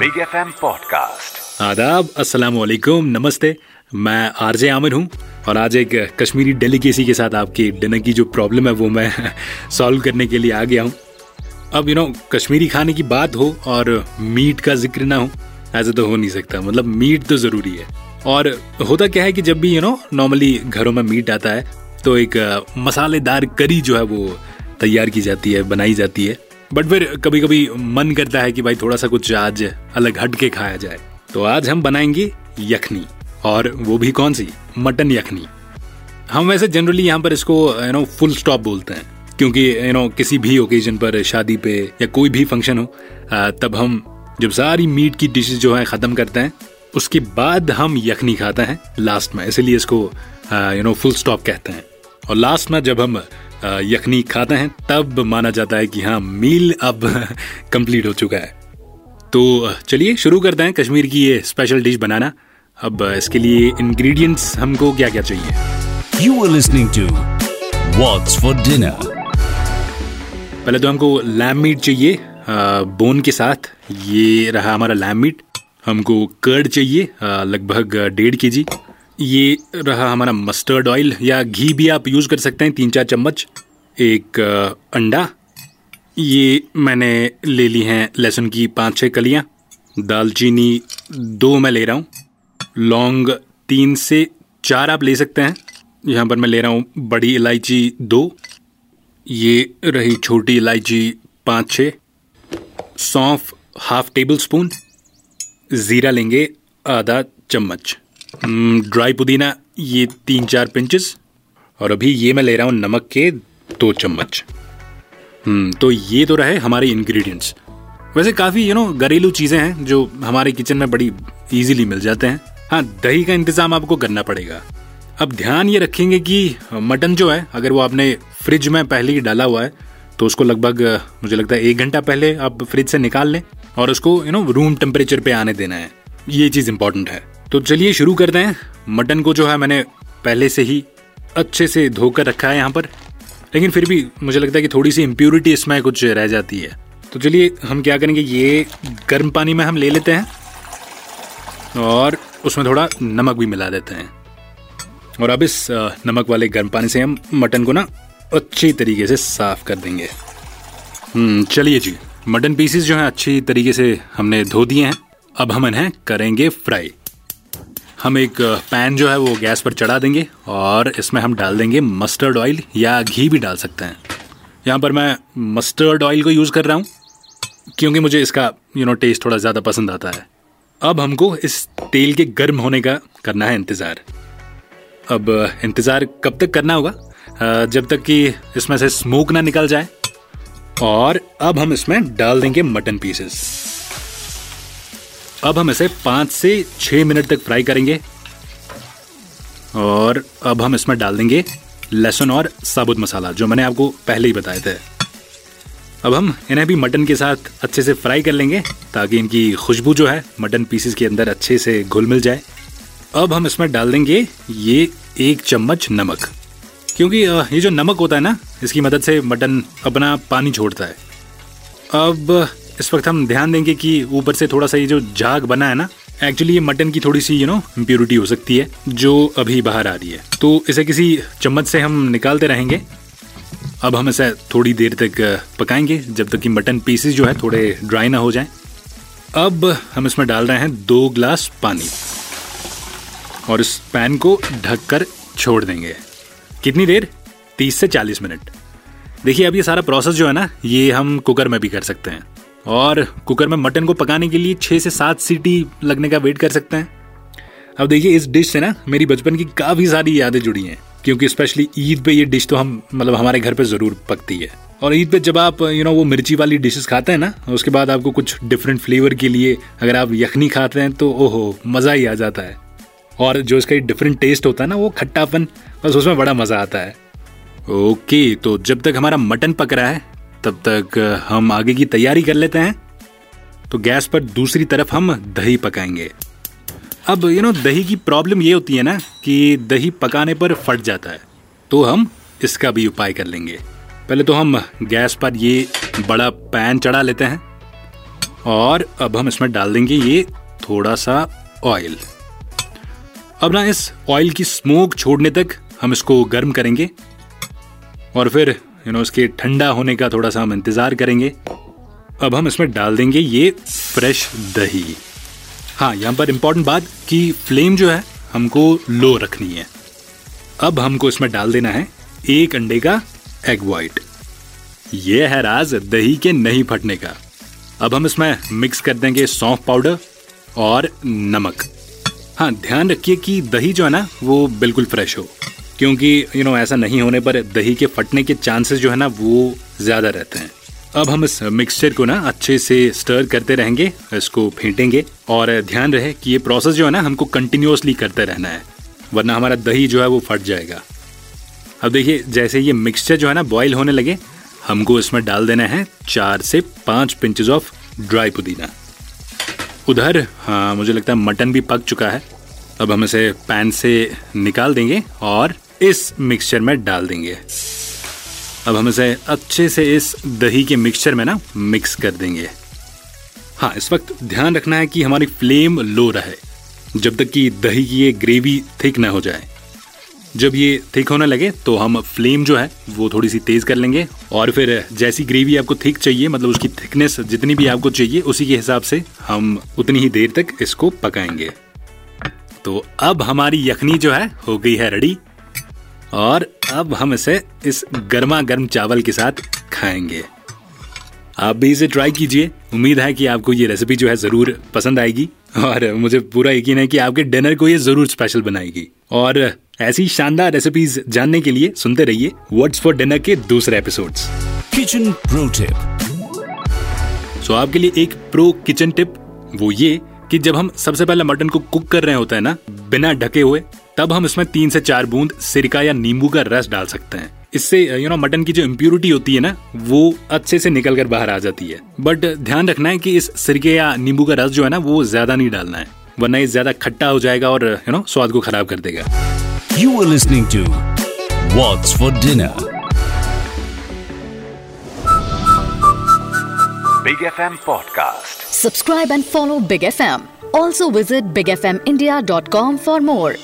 Big F M podcast आदाब अस्सलाम वालेकुम नमस्ते। मैं आरजे आमिर हूँ और आज एक कश्मीरी डेलीकेसी के साथ आपकी डिनर की जो प्रॉब्लम है वो मैं सॉल्व करने के लिए आ गया हूँ। अब you you know know, Kashmiri खाने की बात हो और मीट का ज़िक्र ना हो ऐसा तो हो नहीं सकता। मतलब मीट तो ज़रूरी है। और होता क्या है कि जब भी यू नो नॉर्मली घरों में मीट आता है तो एक मसालेदार करी जो है वो तैयार की जाती है बनाई जाती है। बट फिर कभी कभी मन करता है कि भाई थोड़ा सा कुछ आज अलग हट के खाया जाए। तो आज हम बनाएँगे यखनी। और वो भी कौन सी? मटन यखनी। हम वैसे जनरली यहाँ पर इसको यू नो फुल स्टॉप बोलते हैं। क्योंकि यू नो किसी भी ओकेजन पर, शादी पे या कोई भी फ़ंक्शन हो तब हम जब सारी मीट की डिशेज जो है ख़त्म करते हैं, उसके बाद हम यखनी खाते हैं लास्ट में। इसलिए इसको यू नो फुल स्टॉप कहते हैं। और लास्ट में जब हम यखनी खाते हैं तब माना जाता है कि हाँ मील अब कंप्लीट हो चुका है। तो चलिए शुरू करते हैं कश्मीर की ये स्पेशल डिश बनाना। अब इसके लिए इंग्रेडिएंट्स हमको क्या क्या चाहिए? You are listening to What's for dinner पहले तो हमको लैम मीट चाहिए बोन के साथ। ये रहा हमारा लैम मीट हमको कर्ड चाहिए लगभग डेढ़ के जी ये रहा हमारा मस्टर्ड ऑयल या घी भी आप यूज़ कर सकते हैं तीन चार चम्मच। एक अंडा। ये मैंने ले ली हैं लहसुन की पाँच छः कलियाँ। दालचीनी दो मैं ले रहा हूँ। लौंग तीन से चार आप ले सकते हैं। यहाँ पर मैं ले रहा हूँ बड़ी इलायची दो। ये रही छोटी इलायची पाँच छः सौंफ हाफ़ टेबल स्पून। ज़ीरा लेंगे आधा चम्मच। ड्राई पुदीना ये तीन चार पिंचेस और अभी ये मैं ले रहा हूँ नमक के दो चम्मच। हम्म, तो ये तो रहे हमारे इंग्रेडिएंट्स वैसे काफ़ी यू नो घरेलू चीज़ें हैं जो हमारे किचन में बड़ी इजीली मिल जाते हैं। हाँ दही का इंतज़ाम आपको करना पड़ेगा। अब ध्यान ये रखेंगे कि मटन जो है अगर वो आपने फ्रिज में पहले ही डाला हुआ है तो उसको लगभग मुझे लगता है एक घंटा पहले आप फ्रिज से निकाल लें और उसको यू नो रूम टेम्परेचर पे आने देना है। ये चीज़ इंपॉर्टेंट है। तो चलिए शुरू करते हैं। मटन को जो है मैंने पहले से ही अच्छे से धोकर रखा है यहाँ पर। लेकिन फिर भी मुझे लगता है कि थोड़ी सी इम्प्योरिटी इसमें कुछ रह जाती है। तो चलिए हम क्या करेंगे, ये गर्म पानी में हम ले लेते हैं और उसमें थोड़ा नमक भी मिला देते हैं। और अब इस नमक वाले गर्म पानी से हम मटन को ना अच्छी तरीके से साफ़ कर देंगे। हम्म चलिए जी, मटन पीसेस जो हैं अच्छी तरीके से हमने धो दिए हैं। अब हम इन्हें करेंगे फ्राई। हम एक पैन जो है वो गैस पर चढ़ा देंगे और इसमें हम डाल देंगे मस्टर्ड ऑयल या घी भी डाल सकते हैं। यहाँ पर मैं मस्टर्ड ऑयल को यूज़ कर रहा हूँ क्योंकि मुझे इसका यू नो टेस्ट थोड़ा ज़्यादा पसंद आता है। अब हमको इस तेल के गर्म होने का करना है इंतज़ार। अब इंतज़ार कब तक करना होगा? जब तक कि इसमें से स्मोक ना निकल जाए। और अब हम इसमें डाल देंगे मटन पीसेस अब हम इसे पाँच से छः मिनट तक फ्राई करेंगे। और अब हम इसमें डाल देंगे लहसुन और साबुत मसाला, जो मैंने आपको पहले ही बताए थे। अब हम इन्हें भी मटन के साथ अच्छे से फ्राई कर लेंगे, ताकि इनकी खुशबू जो है मटन पीसेस के अंदर अच्छे से घुल मिल जाए। अब हम इसमें डाल देंगे ये एक चम्मच नमक, क्योंकि ये जो नमक होता है ना, इसकी मदद से मटन अपना पानी छोड़ता है। अब इस वक्त हम ध्यान देंगे कि ऊपर से थोड़ा सा ये जो झाग बना है ना एक्चुअली ये मटन की थोड़ी सी यू नो इम्प्योरिटी हो सकती है, जो अभी बाहर आ रही है। तो इसे किसी चम्मच से हम निकालते रहेंगे। अब हम इसे थोड़ी देर तक पकाएँगे, जब तक कि मटन पीसेस जो है थोड़े ड्राई ना हो जाएँ। अब हम इसमें डाल रहे हैं दो ग्लास पानी। और इस पैन को ढककर छोड़ देंगे। कितनी देर? 30 से 40 मिनट। देखिए, अब ये सारा प्रोसेस जो है ना, ये हम कुकर में भी कर सकते हैं। और कुकर में मटन को पकाने के लिए छः से सात सीटी लगने का वेट कर सकते हैं। अब देखिए, इस डिश से ना मेरी बचपन की काफ़ी सारी यादें जुड़ी हैं, क्योंकि स्पेशली ईद पे ये डिश तो हम मतलब हमारे घर पे ज़रूर पकती है। और ईद पे जब आप यू नो वो मिर्ची वाली डिशेस खाते हैं ना, उसके बाद आपको कुछ डिफरेंट फ्लेवर के लिए अगर आप यखनी खाते हैं तो ओहो, मज़ा ही आ जाता है। और जो इसका डिफरेंट टेस्ट होता है ना, वो खट्टापन, बस उसमें बड़ा मज़ा आता है। ओके तो जब तक हमारा मटन पक रहा है तब तक हम आगे की तैयारी कर लेते हैं। तो गैस पर दूसरी तरफ़ हम दही पकाएँगे। अब यू नो दही की प्रॉब्लम ये होती है ना कि दही पकाने पर फट जाता है। तो हम इसका भी उपाय कर लेंगे। पहले तो हम गैस पर ये बड़ा पैन चढ़ा लेते हैं। और अब हम इसमें डाल देंगे ये थोड़ा सा ऑयल अब ना इस ऑयल की स्मोक छोड़ने तक हम इसको गर्म करेंगे। और फिर यू नो इसके ठंडा होने का थोड़ा सा हम इंतज़ार करेंगे। अब हम इसमें डाल देंगे ये फ्रेश दही। हाँ यहाँ पर इंपॉर्टेंट बात कि फ्लेम जो है, हमको लो रखनी है। अब हमको इसमें डाल देना है एक अंडे का एग वाइट ये है राज दही के नहीं फटने का। अब हम इसमें मिक्स कर देंगे सौंफ पाउडर और नमक। हाँ ध्यान रखिए कि दही जो है ना, वो बिल्कुल फ्रेश हो। क्योंकि यू नो ऐसा नहीं होने पर दही के फटने के चांसेस जो है ना, वो ज़्यादा रहते हैं। अब हम इस मिक्सचर को ना अच्छे से स्टर करते रहेंगे, इसको फेंटेंगे और ध्यान रहे कि ये प्रोसेस जो है ना, हमको कंटिन्यूसली करते रहना है, वरना हमारा दही जो है वो फट जाएगा। अब देखिए, जैसे ये मिक्सचर जो है ना बॉईल होने लगे, हमको इसमें डाल देना है चार से पाँच पिंचेस ऑफ़ ड्राई पुदीना उधर हाँ मुझे लगता है मटन भी पक चुका है। अब हम इसे पैन से निकाल देंगे और इस मिक्सचर में डाल देंगे। अब हम इसे अच्छे से इस दही के मिक्सचर में ना मिक्स कर देंगे। हाँ इस वक्त ध्यान रखना है कि हमारी फ्लेम लो रहे, जब तक कि दही की ये ग्रेवी थिक ना हो जाए। जब ये थिक होने लगे तो हम फ्लेम जो है, वो थोड़ी सी तेज कर लेंगे और फिर जैसी ग्रेवी आपको थिक चाहिए मतलब उसकी थिकनेस जितनी भी आपको चाहिए, उसी के हिसाब से हम उतनी ही देर तक इसको पकाएँगे। तो अब हमारी यखनी जो है, हो गई है रेडी और अब हम इसे इस गर्मा गर्म चावल के साथ खाएँगे। आप भी इसे ट्राई कीजिए। उम्मीद है कि आपको ये रेसिपी जो है ज़रूर पसंद आएगी। और मुझे पूरा यकीन है कि आपके डिनर को ये ज़रूर स्पेशल बनाएगी। और ऐसी शानदार रेसिपीज़ जानने के लिए सुनते रहिए वर्ड्स फॉर डिनर के दूसरे episodes kitchen Pro Tip. So आपके लिए एक प्रो किचन टिप वो ये कि जब हम सबसे पहले मटन को कुक कर रहे होते हैं ना बिना ढके हुए तब हम इसमें तीन से चार बूंद सिरका या नींबू का रस डाल सकते हैं इससे यू नो मटन की जो इम्प्योरिटी होती है ना वो अच्छे से निकल कर बाहर आ जाती है बट ध्यान रखना है कि इस सिरके या नींबू का रस जो है ना वो ज़्यादा नहीं डालना है वरना ये ज़्यादा खट्टा हो जाएगा और यू नो स्वाद को खराब कर देगा You are listening to What's for Dinner. Big FM Podcast. Subscribe and follow Big FM. Also visit bigfmindia.com for more.